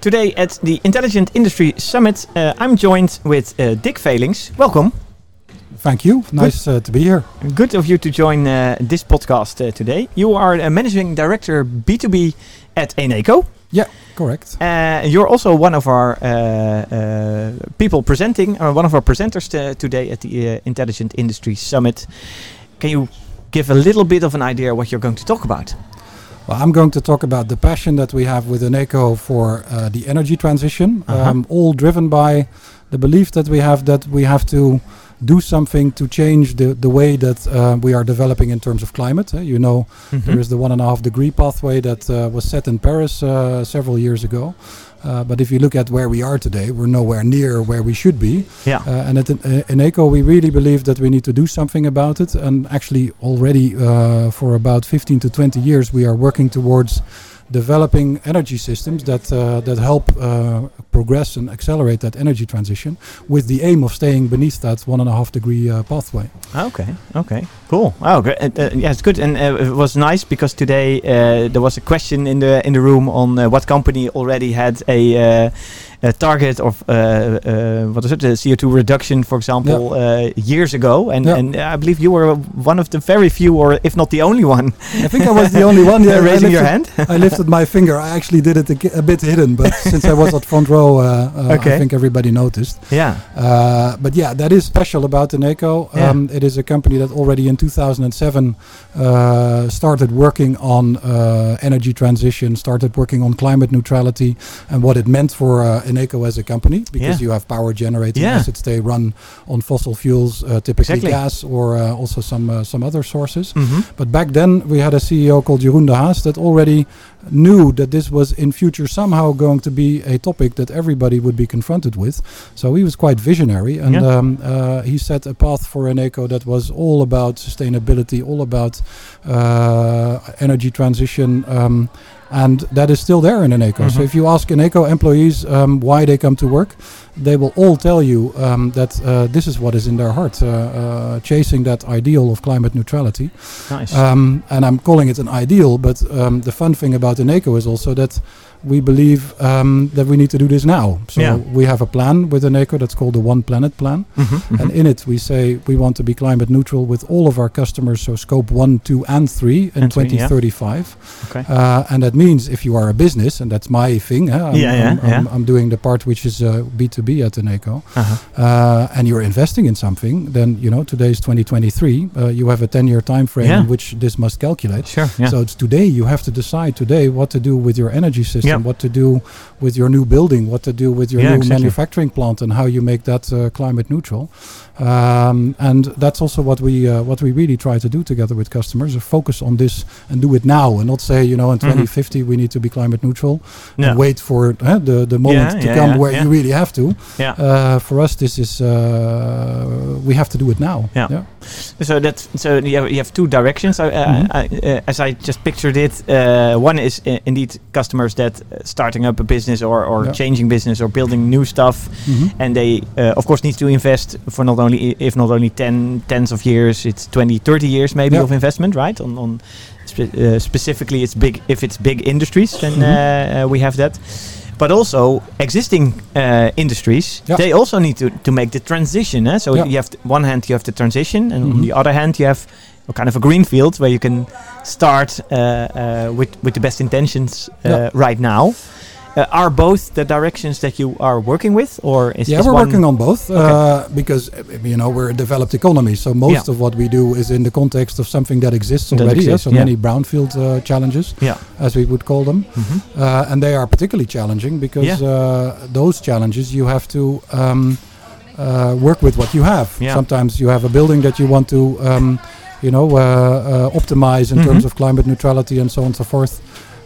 Today at the Intelligent Industry Summit, uh, I'm joined with uh, Dick Velings. Welcome. Thank you. Nice uh, to be here. Good of you to join uh, this podcast uh, today. You are a managing director B2B at Eneco. Yeah, correct. Uh, you're also one of our people presenting, or one of our presenters today at the Intelligent Industry Summit. Can you give a little bit of an idea what you're going to talk about? Well, I'm going to talk about the passion that we have with Eneco for uh, the energy transition, uh-huh. um, all driven by the belief that we have that we have to do something to change the, the way that uh, we are developing in terms of climate. Uh, you know, mm-hmm. there is the one and a half degree pathway that uh, was set in Paris uh, several years ago. Uh, but if you look at where we are today, we're nowhere near where we should be. Yeah. Uh, and at, Eneco, we really believe that we need to do something about it. And actually, already for about 15 to 20 years, we are working towards developing energy systems that uh, that help uh, progress and accelerate that energy transition, with the aim of staying beneath that one and a half degree uh, pathway. Okay, okay, cool. Oh, great. Uh, uh, yeah, it's good, and uh, it was nice because today there was a question in the in the room on what company already had a target of uh, uh, what is it, the CO2 reduction, for example, yeah. years ago, and yeah. and I believe you were one of the very few, or if not the only one. I think I was the only one. Yeah, raising your hand. I lifted my finger. I actually did it a, a bit hidden, but since I was at front row, okay. I think everybody noticed. Yeah. but yeah, that is special about Eneco. Um, it is a company that already in 2007 started working on energy transition, started working on climate neutrality, and what it meant for uh, Eneco as a company because yeah. you have power generating yeah. assets. They run on fossil fuels, uh, typically exactly. gas or uh, also some uh, some other sources. Mm-hmm. But back then we had a CEO called Jeroen de Haas that already knew that this was in future somehow going to be a topic that everybody would be confronted with. So he was quite visionary and yeah. um, uh, he set a path for Eneco that was all about sustainability, all about uh, energy transition. Um, and that is still there in Eneco. Mm-hmm. So if you ask Eneco employees um, why they come to work, they will all tell you um, that uh, this is what is in their heart, uh, uh, chasing that ideal of climate neutrality. Nice. Um, and I'm calling it an ideal, but um, the fun thing about Eneco is also that we believe um, that we need to do this now. So yeah. we have a plan with Eneco that's called the One Planet Plan. Mm-hmm, mm-hmm. And in it, we say we want to be climate neutral with all of our customers, so scope one, two, and three in and 2035. Three, yeah. okay. uh, and that means if you are a business, and that's my thing? I'm, yeah, yeah, I'm, yeah. I'm, I'm, doing the part which is uh, B2B at Eneco, uh-huh. uh, and you're investing in something, then, you know, today is 2023. Uh, you have a 10 year time frame in which this must calculate. Sure. So it's today you have to decide today what to do with your energy system, what to do with your new building, what to do with your yeah, new exactly. manufacturing plant, and how you make that uh, climate neutral. Um, and that's also what we uh, what we really try to do together with customers: focus on this and do it now, and not say you know in mm-hmm. 2050 we need to be climate neutral no. and wait for uh, the the moment yeah, to yeah, come where you really have to. Yeah. Uh, for us, this is uh, we have to do it now. Yeah. So that so you have, you have two directions. Mm-hmm. I, as I just pictured it, one is indeed customers that starting up a business or or changing business or building new stuff, mm-hmm. and they of course need to invest for not only if not only 10 tens of years it's 20 30 years maybe of investment right on on spe uh, specifically it's big if it's big industries then mm -hmm. uh, we have that but also existing uh, industries they also need to to make the transition eh? so you have to, one hand you have the transition and mm -hmm. on mm-hmm. the other hand you have a kind of a green field where you can start uh, uh, with with the best intentions right now uh, are both the directions that you are working with, or is yeah, we're working on both okay. uh, because uh, you know we're a developed economy, so most yeah. of what we do is in the context of something that exists already. That exists, yeah, so many brownfield uh, challenges, yeah. as we would call them, mm-hmm. Uh, and they are particularly challenging because uh, those challenges you have to um, work with what you have. Sometimes you have a building that you want to. Um, you know, optimize in mm-hmm. terms of climate neutrality and so on and so forth.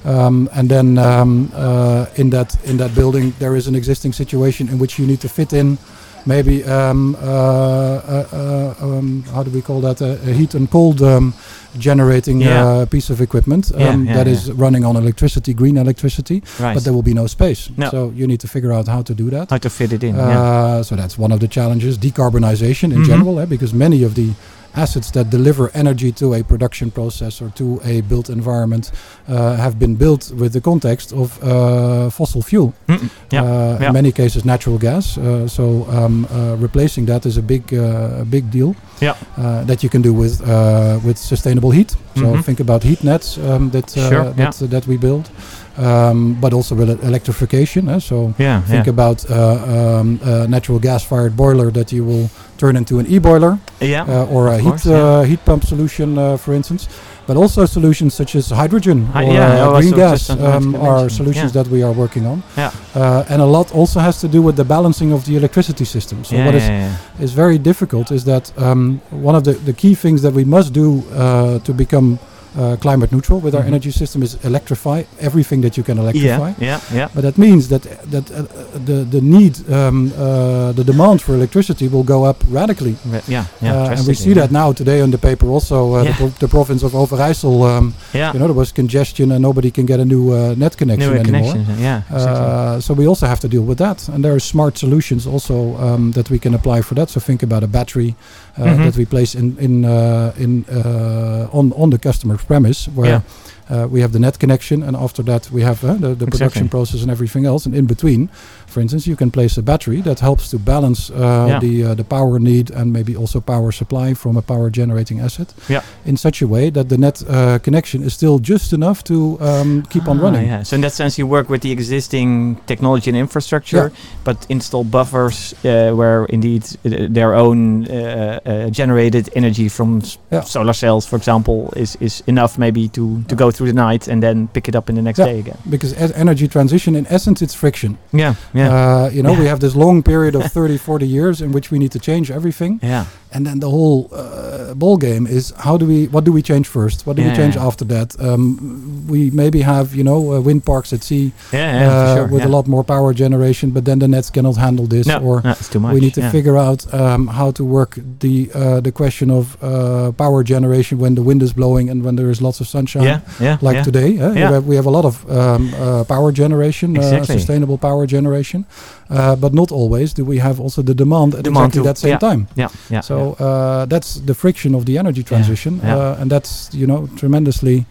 Um, and then um, uh, in that in that building there is an existing situation in which you need to fit in maybe um, uh, uh, uh um, how do we call that a, a heat and cold um, generating yeah. Uh, piece of equipment yeah, um, yeah, that is running on electricity green electricity right. but there will be no space no. so you need to figure out how to do that how to fit it in uh, so that's one of the challenges decarbonization in mm -hmm. general eh, because many of the assets that deliver energy to a production process or to a built environment uh, have been built with the context of uh, fossil fuel. Mm, yeah. Uh, yeah. In many cases, natural gas. Uh, so um, uh, replacing that is a big, uh, a big deal. Yeah. Uh, that you can do with uh, with sustainable heat. So Mhm. think about heat nets um, that uh, Sure, that, that we build, um, but also with electrification. eh, so Yeah, think yeah. about uh, um, a natural gas-fired boiler that you will turn into an e-boiler yeah. uh, or a heat course, yeah. uh, heat pump solution, uh, for instance. But also solutions such as hydrogen Hi- or yeah, uh, green gas um, are solutions that we are working on. Yeah. Uh, and a lot also has to do with the balancing of the electricity system. So what is is very difficult is that um, one of the, the key things that we must do uh, to become uh, climate neutral with our Mhm. energy system is electrify everything that you can electrify. Yeah, yeah, yeah. But that means that that uh, the the need, um, uh, the demand for electricity will go up radically. Re- Yeah, yeah. Uh, and we see that now today on the paper. Also, uh, Yeah. the, pro- the province of Overijssel, um, Yeah. you know, there was congestion and nobody can get a new uh, net connection Newer anymore. Yeah, exactly. Uh, so we also have to deal with that, and there are smart solutions also um, that we can apply for that. So think about a battery uh, Mhm. that we place in in uh, in uh, on on the customer's premise, where Yeah. Uh, we have the net connection, and after that we have uh, the, the Exactly. production process and everything else. And in between, for instance, you can place a battery that helps to balance uh, Yeah. the uh, the power need and maybe also power supply from a power generating asset. Yeah. In such a way that the net uh, connection is still just enough to um, keep on Ah, running. Yeah. So in that sense, you work with the existing technology and infrastructure, but install buffers uh, where indeed their own uh, uh, generated energy from Yeah. solar cells, for example, is, is enough maybe to, to go through the night and then pick it up in the next Yeah. day again. because e- energy transition in essence it's friction Yeah, yeah, uh, you know Yeah. we have this long period of 30 40 years in which we need to change everything yeah, and then the whole uh, ball game is how do we what do we change first what do Yeah, we change yeah. after that um, we maybe have you know uh, wind parks at sea yeah, yeah, uh, sure. with a lot more power generation but then the nets cannot handle this No, or no, too much. we need to figure out um, how to work the uh, the question of uh, power generation when the wind is blowing and when there is lots of sunshine Yeah, yeah, like today. Yeah. We, have, a lot of um, uh, power generation, uh, Exactly. sustainable power generation, uh, but not always do we have also the demand at Demand exactly that same time. Yeah, yeah. So uh, that's the friction of the energy transition, yeah. Uh, and that's you know tremendously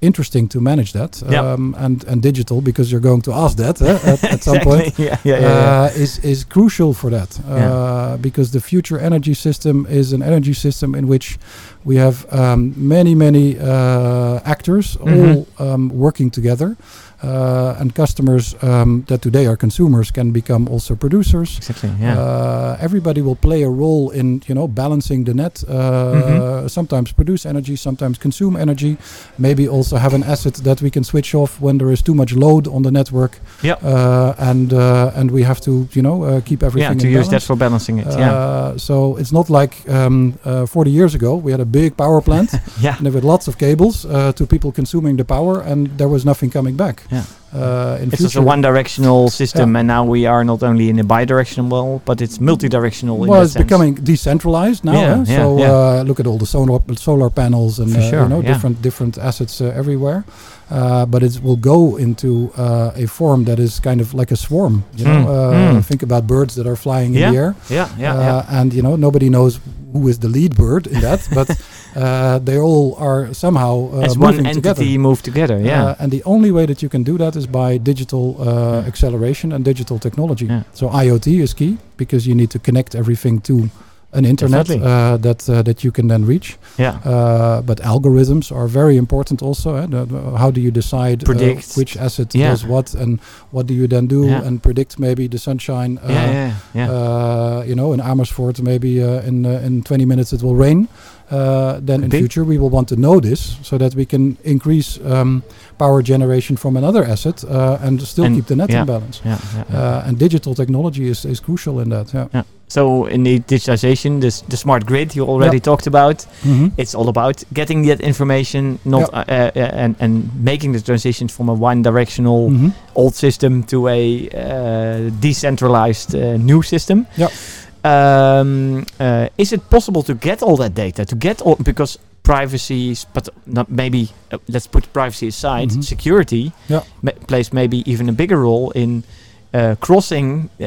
interesting to manage that Yeah. um, and and digital because you're going to ask that eh, at, at some point Yeah, yeah, yeah. uh, is is crucial for that uh, because the future energy system is an energy system in which we have um, many many uh, actors Mhm. all um, working together uh, and customers um, that today are consumers can become also producers exactly. Yeah. uh, everybody will play a role in you know balancing the net. Uh, Mhm. Sometimes produce energy, sometimes consume energy. Maybe also have an asset that we can switch off when there is too much load on the network. Yep. Uh, and uh, and we have to you know uh, keep yeah, everything. to in use that balance. for balancing it. yeah, Uh, so it's not like um, uh, 40 years ago we had a big power plant yeah. and with lots of cables uh, to people consuming the power and there was nothing coming back. Yeah. Uh, in It's future, a one-directional system, and now we are not only in a bi-directional, but it's multi-directional. well, it's sense. becoming decentralized now. Yeah, eh? yeah, so yeah. Uh, look at all the solar solar panels and uh, sure, you know yeah. different different assets uh, everywhere. Uh, but it will go into uh, a form that is kind of like a swarm. You know, Mm, uh, mm. think about birds that are flying Yeah, in the air, Yeah, yeah, uh, yeah. and you know nobody knows who is the lead bird in that, but uh, they all are somehow uh, As moving one entity together. move together. Yeah. Uh, and the only way that you can do that is by digital uh, Yeah. acceleration and digital technology. Yeah. So IoT is key because you need to connect everything to an internet uh, that uh, that you can then reach. yeah. Uh, but algorithms are very important also. eh? The- the- how do you decide uh, which asset Yeah. does what, and what do you then do, Yeah. and predict maybe the sunshine. Uh, yeah, yeah, yeah. uh, you know, in Amersfoort, maybe uh, in uh, in 20 minutes it will rain. Uh, then in future we will want to know this so that we can increase um, power generation from another asset uh, and still And- keep the net yeah. in balance. yeah, yeah. Uh, and digital technology is, is crucial in that. Yeah. so in the digitization, this the smart grid you already talked about, Mhm. it's all about getting that information, not uh, uh, and and making the transition from a one-directional Mhm. old system to a uh, decentralized uh, new system. Yeah. Um, uh, is it possible to get all that data? To get all because privacy, is- but not maybe uh, let's put privacy aside. Mhm. Security Yeah. ma- plays maybe even a bigger role in. Uh, crossing uh,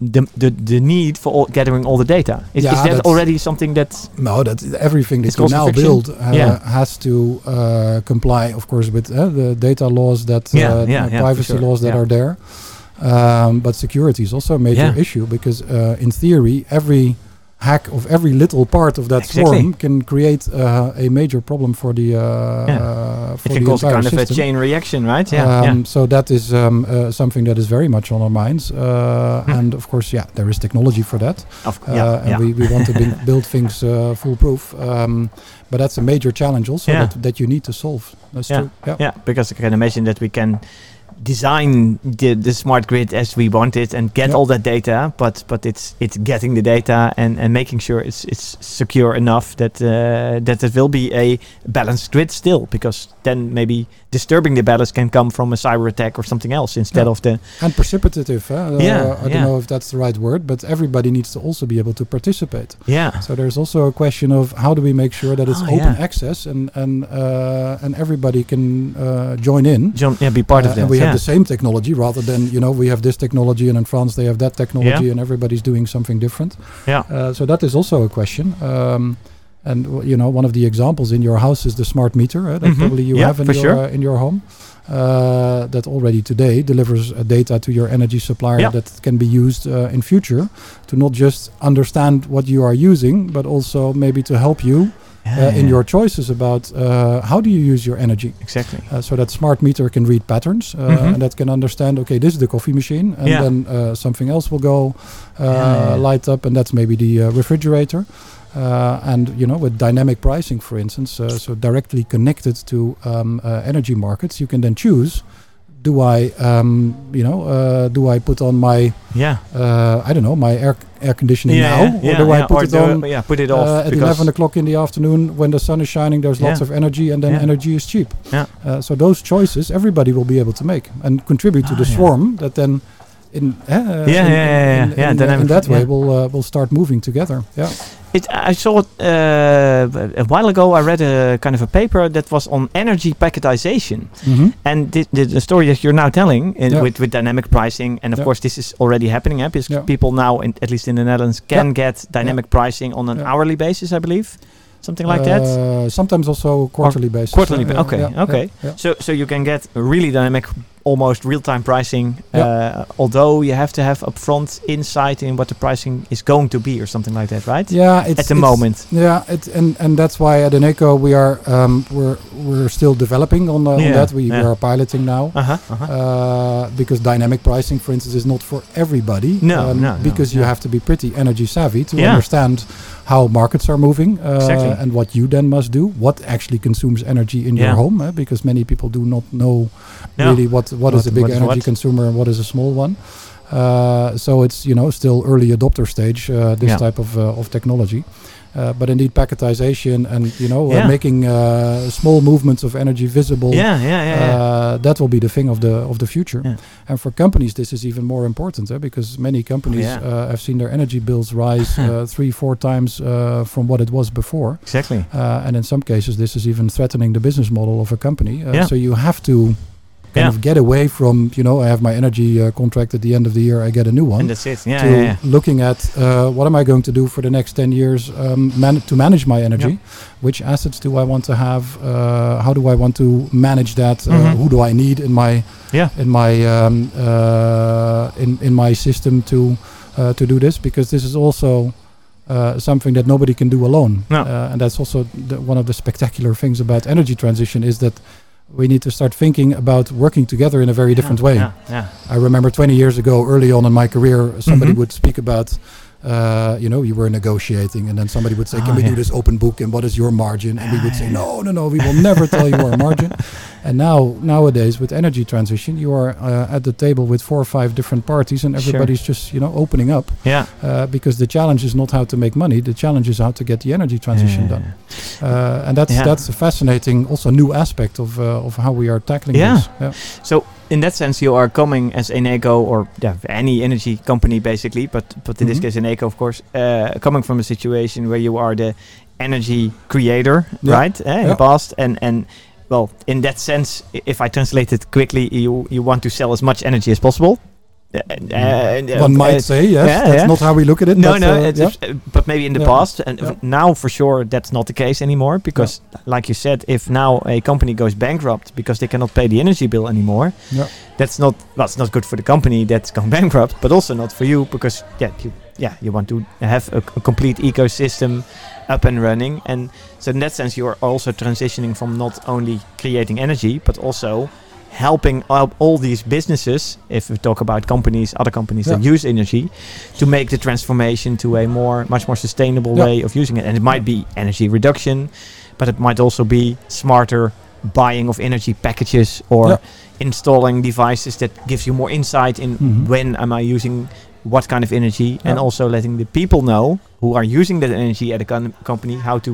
the, the the need for all, gathering all the data. Is, Yeah, is that already something that? No, that everything that you now fiction? build uh, Yeah. has to uh, comply, of course, with uh, the data laws that Yeah, uh, privacy sure. laws that are there. Um, but security is also a major Yeah. issue because, uh, in theory, every hack of every little part of that Exactly. swarm can create uh, a major problem for the uh, Yeah. uh, for It can the cause kind of a chain reaction, right? Yeah, um, yeah. So that is um, uh, something that is very much on our minds, uh, Hmm. and of course, yeah, there is technology for that. Of, Uh, yeah, and yeah. we, we want to build, build things uh, foolproof. Um, but that's a major challenge also that, that you need to solve. That's true. Yeah. Yeah, because I can imagine that we can design the, the smart grid as we want it and get Yeah. all that data, but but it's it's getting the data and, and making sure it's it's secure enough that uh, that it will be a balanced grid still, because then maybe disturbing the balance can come from a cyber attack or something else instead Yeah. of the And precipitative. huh? Uh, Yeah, I don't know if that's the right word, but everybody needs to also be able to participate. yeah So there's also a question of how do we make sure that it's Oh, open yeah. access and and uh, and everybody can uh, join in. John, yeah be part Uh, of that and we have the same technology rather than you know we have this technology and in France they have that technology and everybody's doing something different. yeah Uh, so that is also a question. Um, and you know, one of the examples in your house is the smart meter uh, that Mhm. probably you Yeah, have in your sure. uh, in your home. Uh, that already today delivers uh, data to your energy supplier Yeah. that can be used uh, in future to not just understand what you are using, but also maybe to help you Yeah, uh, in yeah. your choices about uh, how do you use your energy. exactly Uh, so that smart meter can read patterns uh, Mhm. and that can understand okay this is the coffee machine and Yeah. then uh, something else will go uh, light up and that's maybe the uh, refrigerator uh, and you know with dynamic pricing for instance uh, so directly connected to um, uh, energy markets you can then choose do I um, you know uh, do I put on my yeah uh, I don't know my air air conditioning yeah, now yeah, or do yeah, I put or it on yeah put it off uh, at 11 o'clock in the afternoon when the sun is shining there's lots of energy and then energy is cheap Yeah. uh, so those choices everybody will be able to make and contribute to Ah, the yeah. swarm that then in uh, Yeah, in, yeah, yeah, yeah, in, yeah, in, in that way we'll uh, we'll start moving together yeah It, I saw it uh, a while ago. I read a kind of a paper that was on energy packetization, mm-hmm. and the, the, the story that you're now telling in, Yeah. with with dynamic pricing, and of Yeah. course this is already happening. Eh? Because Yeah. people now, in, at least in the Netherlands, can get dynamic pricing on an hourly basis, I believe, something like that. uh, sometimes also quarterly basis Quarterly, Uh, okay, okay. So so you can get really dynamic, almost real-time pricing. Yeah. Uh, although you have to have upfront insight in what the pricing is going to be, or something like that, right? yeah it's, At the moment. Yeah, it, and and that's why at Eneco we are um, we're we're still developing on, uh, on that. We, we are piloting now. Uh huh. Uh-huh. uh, because dynamic pricing, for instance, is not for everybody. No, no, no, because you have to be pretty energy savvy to Yeah. understand how markets are moving uh, Exactly. and what you then must do. What actually consumes energy in Yeah. your home? eh, because many people do not know No. really what what is a big energy what. consumer and what is a small one. Uh, so it's you know still early adopter stage uh, this Yeah. type of uh, of technology. Uh, but indeed, packetization and you know uh, Yeah. making uh, small movements of energy visible Yeah, yeah, yeah. yeah. uh, that will be the thing of the of the future. And for companies, this is even more important eh, because many companies uh, have seen their energy bills rise uh, three, four times uh, from what it was before. exactly. Uh, and in some cases, this is even threatening the business model of a company. Uh, Yeah. So you have to kind Yeah. of get away from, you know, I have my energy uh, contract at the end of the year, I get a new one. And that's it. Yeah, to yeah, yeah. looking at uh, what am I going to do for the next 10 years um, man- to manage my energy? Which assets do I want to have? Uh, how do I want to manage that? Uh, Mhm. who do I need in my Yeah. in my um, uh, in in my system to uh, to do this? Because this is also uh, something that nobody can do alone. No. Uh, and that's also the, one of the spectacular things about energy transition is that we need to start thinking about working together in a very different way. Yeah, yeah. I remember 20 years ago, early on in my career, somebody Mhm. would speak about, uh, you know, you were negotiating, and then somebody would say, Ah, "Can we yeah. do this open book? And what is your margin?" And we would say, Ah, "No, no, no, we will never tell you our margin." And now, nowadays, with energy transition, you are uh, at the table with four or five different parties, and Sure. everybody's just, you know, opening up Yeah. uh, because the challenge is not how to make money; the challenge is how to get the energy transition Yeah. done. Uh, and that's Yeah. that's a fascinating, also new aspect of uh, of how we are tackling Yeah. this. Yeah. So in that sense, you are coming as Eneco or yeah, any energy company basically, but but in Mhm. this case Eneco, of course, uh, coming from a situation where you are the energy creator, Yeah. right? Eh, in the past, and and well, in that sense, if I translate it quickly, you you want to sell as much energy as possible. Uh, One might uh, say yes. yeah, that's yeah. not how we look at it. no, but, no, uh, it's yeah. uh, but maybe in the past, and now for sure that's not the case anymore. Because, like you said, if now a company goes bankrupt because they cannot pay the energy bill anymore, Yeah. that's not well, it's not good for the company that's going bankrupt, but also not for you because yeah, you yeah you want to have a, a complete ecosystem up and running, and so in that sense you are also transitioning from not only creating energy but also helping all, all these businesses if we talk about companies other companies that use energy to make the transformation to a more much more sustainable Yeah. way of using it and it might be energy reduction but it might also be smarter buying of energy packages or Yeah. installing devices that gives you more insight in Mhm. when am I using what kind of energy and also letting the people know who are using that energy at a com- company how to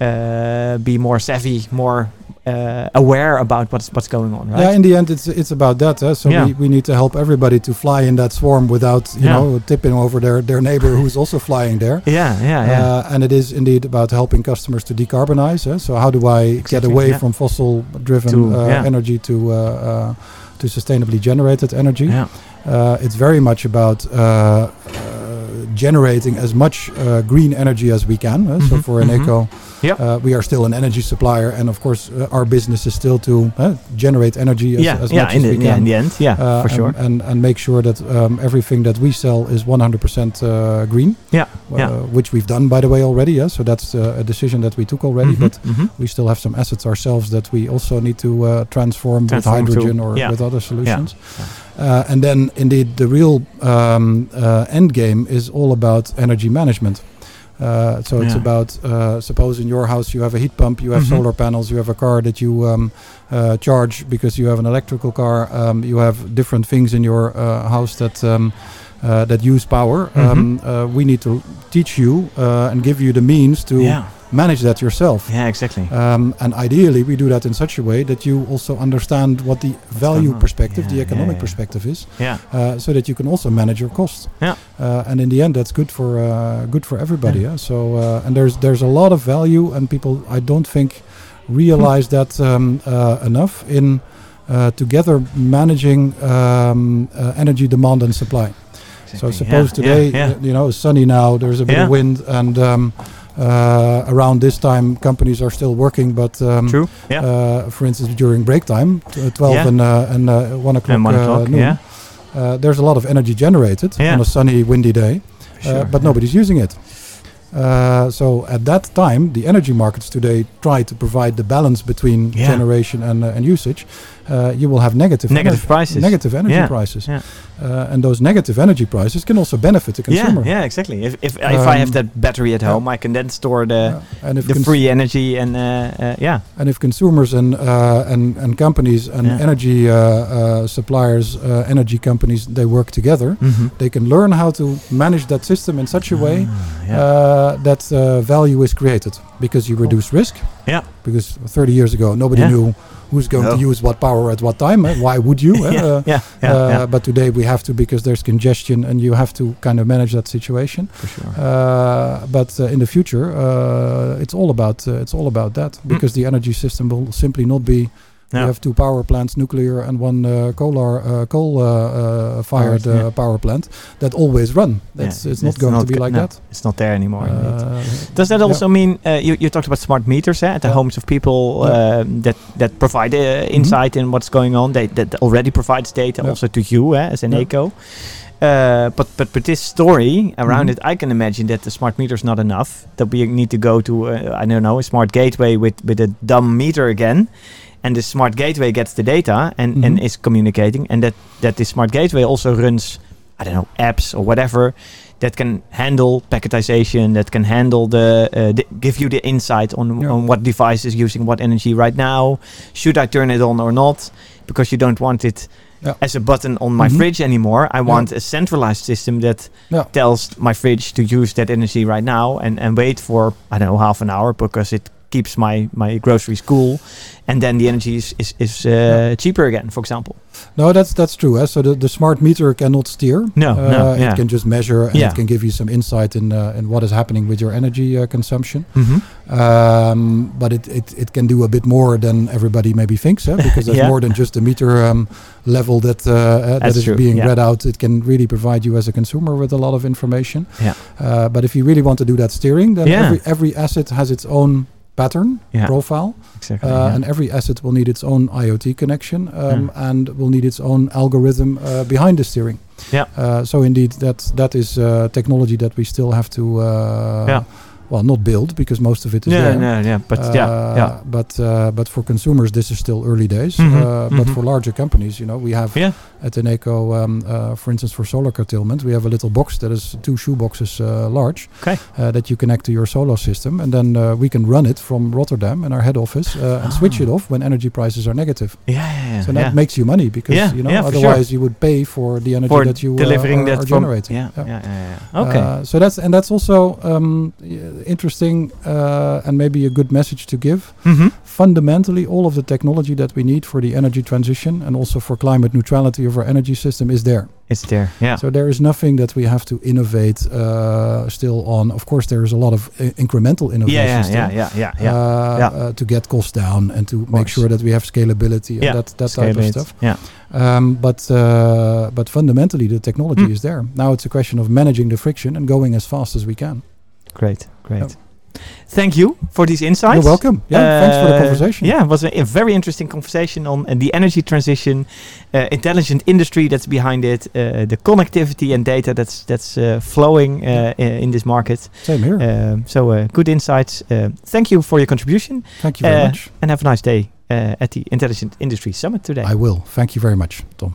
uh, be more savvy, more uh, aware about what's what's going on, right? Yeah, in the end, it's it's about that. Huh? So Yeah. we, we need to help everybody to fly in that swarm without you Yeah. know tipping over their their neighbor who's also flying there. yeah, yeah, yeah. Uh, and it is indeed about helping customers to decarbonize. Huh? So how do I get away yeah. from fossil-driven To- uh, energy to uh, uh, to sustainably generated energy? yeah. Uh, it's very much about generating as much uh, green energy as we can. uh, So Mhm, for mhm. Eneco, Yep. Uh, we are still an energy supplier, and of course, uh, our business is still to uh, generate energy as, yeah, as yeah, much in as the, we yeah, can. in the end, yeah, for and, sure. and and make sure that um, everything that we sell is 100% uh, green. Yeah, uh, yeah. which we've done by the way already. Yeah, so that's uh, a decision that we took already. Mhm, But mhm. we still have some assets ourselves that we also need to uh, transform, with hydrogen to- or yeah. with other solutions. Uh, and then, indeed, the real um, uh, end game is all about energy management. Uh, so it's about uh, suppose in your house you have a heat pump, you have Mhm. solar panels, you have a car that you um, uh, charge because you have an electrical car. Um, you have different things in your uh, house that um, uh, that use power. Mhm. Um, uh, we need to teach you uh, and give you the means to yeah, manage that yourself. yeah, exactly. Um, and ideally, we do that in such a way that you also understand what the value perspective, Yeah, the economic yeah. perspective is, yeah, uh, so that you can also manage your costs. Yeah. Uh, and in the end, that's good for uh, good for everybody. Yeah. So uh, and there's there's a lot of value, and people I don't think realize that um, uh, enough in uh, together managing um, uh, energy demand and supply. So suppose today, you know, it's sunny now. There's a bit of wind, and um, uh, around this time, companies are still working. But um, True. Yeah. uh, for instance, during break time, uh, 12 Yeah. and uh, and uh, one o'clock, and one uh, o'clock. noon, Yeah. uh, there's a lot of energy generated Yeah. on a sunny, windy day, Sure, uh, but yeah. nobody's using it. Uh, so at that time, the energy markets today try to provide the balance between generation and, uh, and usage. Uh, you will have negative Negative energy, prices. negative energy Yeah, prices, yeah. Uh, and those negative energy prices can also benefit the consumer. Yeah, yeah, exactly. If if, if I have Um, that battery at home, I can then store the. And if the free energy and uh, uh, yeah, and if consumers and uh, and and companies and energy uh, uh, suppliers, uh, energy companies, they work together. They can learn how to manage that system in such a way uh, that uh, value is created because you reduce risk. Yeah. Because 30 years ago, nobody knew who's going to use what power at what time. eh? Why would you? eh? yeah, Uh, yeah, yeah, uh, yeah, But today we have to because there's congestion and you have to kind of manage that situation. for sure. Uh, but uh, in the future, uh, it's all about uh, it's all about that because the energy system will simply not be. No. We have two power plants, nuclear and one uh, coal uh, coal uh, uh, fired yeah. uh, power plant that always run. Yeah, That's it's not going to be like no, that. It's not there anymore. Uh, Does that yeah. also mean uh, you, you talked about smart meters eh, at the Yeah. homes of people Yeah. that that provide uh, insight in what's going on? They that already provides data Yeah. also to you eh, as an Yeah. eco. Uh, but but with this story around Mhm. it, I can imagine that the smart meter is not enough. That we need to go to uh, I don't know a smart gateway with with a dumb meter again, and the smart gateway gets the data and, and Mhm. is communicating, and that that the smart gateway also runs I don't know apps or whatever that can handle packetization, that can handle the, uh, the give you the insight on Yeah. on what device is using what energy right now. Should I turn it on or not? Because you don't want it Yeah. as a button on my Mhm. fridge anymore. I want a centralized system that Yeah. tells my fridge to use that energy right now and, and wait for I don't know half an hour because it keeps my my groceries cool, and then the energy is is, is uh, Yeah. cheaper again, for example. No, that's that's true. eh. So the, the smart meter cannot steer. No, Uh, no, yeah. It can just measure and Yeah. it can give you some insight in uh, in what is happening with your energy uh, consumption. Mm-hmm. Um, but it, it, it can do a bit more than everybody maybe thinks, eh? because there's more than just a meter um, level that uh, uh, That's true, being read out. It can really provide you as a consumer with a lot of information. Yeah. Uh, but if you really want to do that steering, then every every asset has its own pattern Yeah. profile, Exactly. uh, yeah. and every asset will need its own IoT connection um, Yeah. and will need its own algorithm uh, behind the steering. Yeah. Uh, so indeed, that that is uh, technology that we still have to. Uh, Yeah. Well, not build because most of it is yeah, there. no, yeah, but Uh, yeah, yeah, But uh, but for consumers, this is still early days. Mhm, Uh, But mhm. for larger companies, you know, we have Yeah. at Eneco, um, uh, for instance, for solar curtailment, we have a little box that is two shoe boxes uh, large Okay. uh, that you connect to your solar system, and then uh, we can run it from Rotterdam in our head office uh, and switch Ah. it off when energy prices are negative. yeah, yeah, yeah. So yeah. that makes you money because Yeah, you know yeah, for sure. otherwise you would pay for the energy for that you delivering are, that are generating. Yeah, Yeah. yeah, yeah, yeah. Okay. So that's and that's also um, interesting uh, and maybe a good message to give. mm-hmm. Fundamentally, all of the technology that we need for the energy transition and also for climate neutrality of our energy system is there. It's there. Yeah. So there is nothing that we have to innovate uh, still on. Of course, there is a lot of uh, incremental innovation yeah, yeah, still. yeah, yeah, yeah, yeah. Uh, Yeah. uh, to get costs down and to make sure that we have scalability and Yeah, that, that Scale type of stuff. Yeah. Um, but uh, but fundamentally, the technology Mm. is there. Now it's a question of managing the friction and going as fast as we can. Great, great. Thank you for these insights. You're welcome. Yeah, thanks for the Uh, conversation. Yeah, it was a, a very interesting conversation on uh, the energy transition, uh, intelligent industry that's behind it, uh, the connectivity and data that's that's uh, flowing uh, in this market. Same here. Um, so uh, good insights. Uh, thank you for your contribution, Thank you very uh, much. and have a nice day uh, at the Intelligent Industry Summit today. I will. Thank you very much, Tom.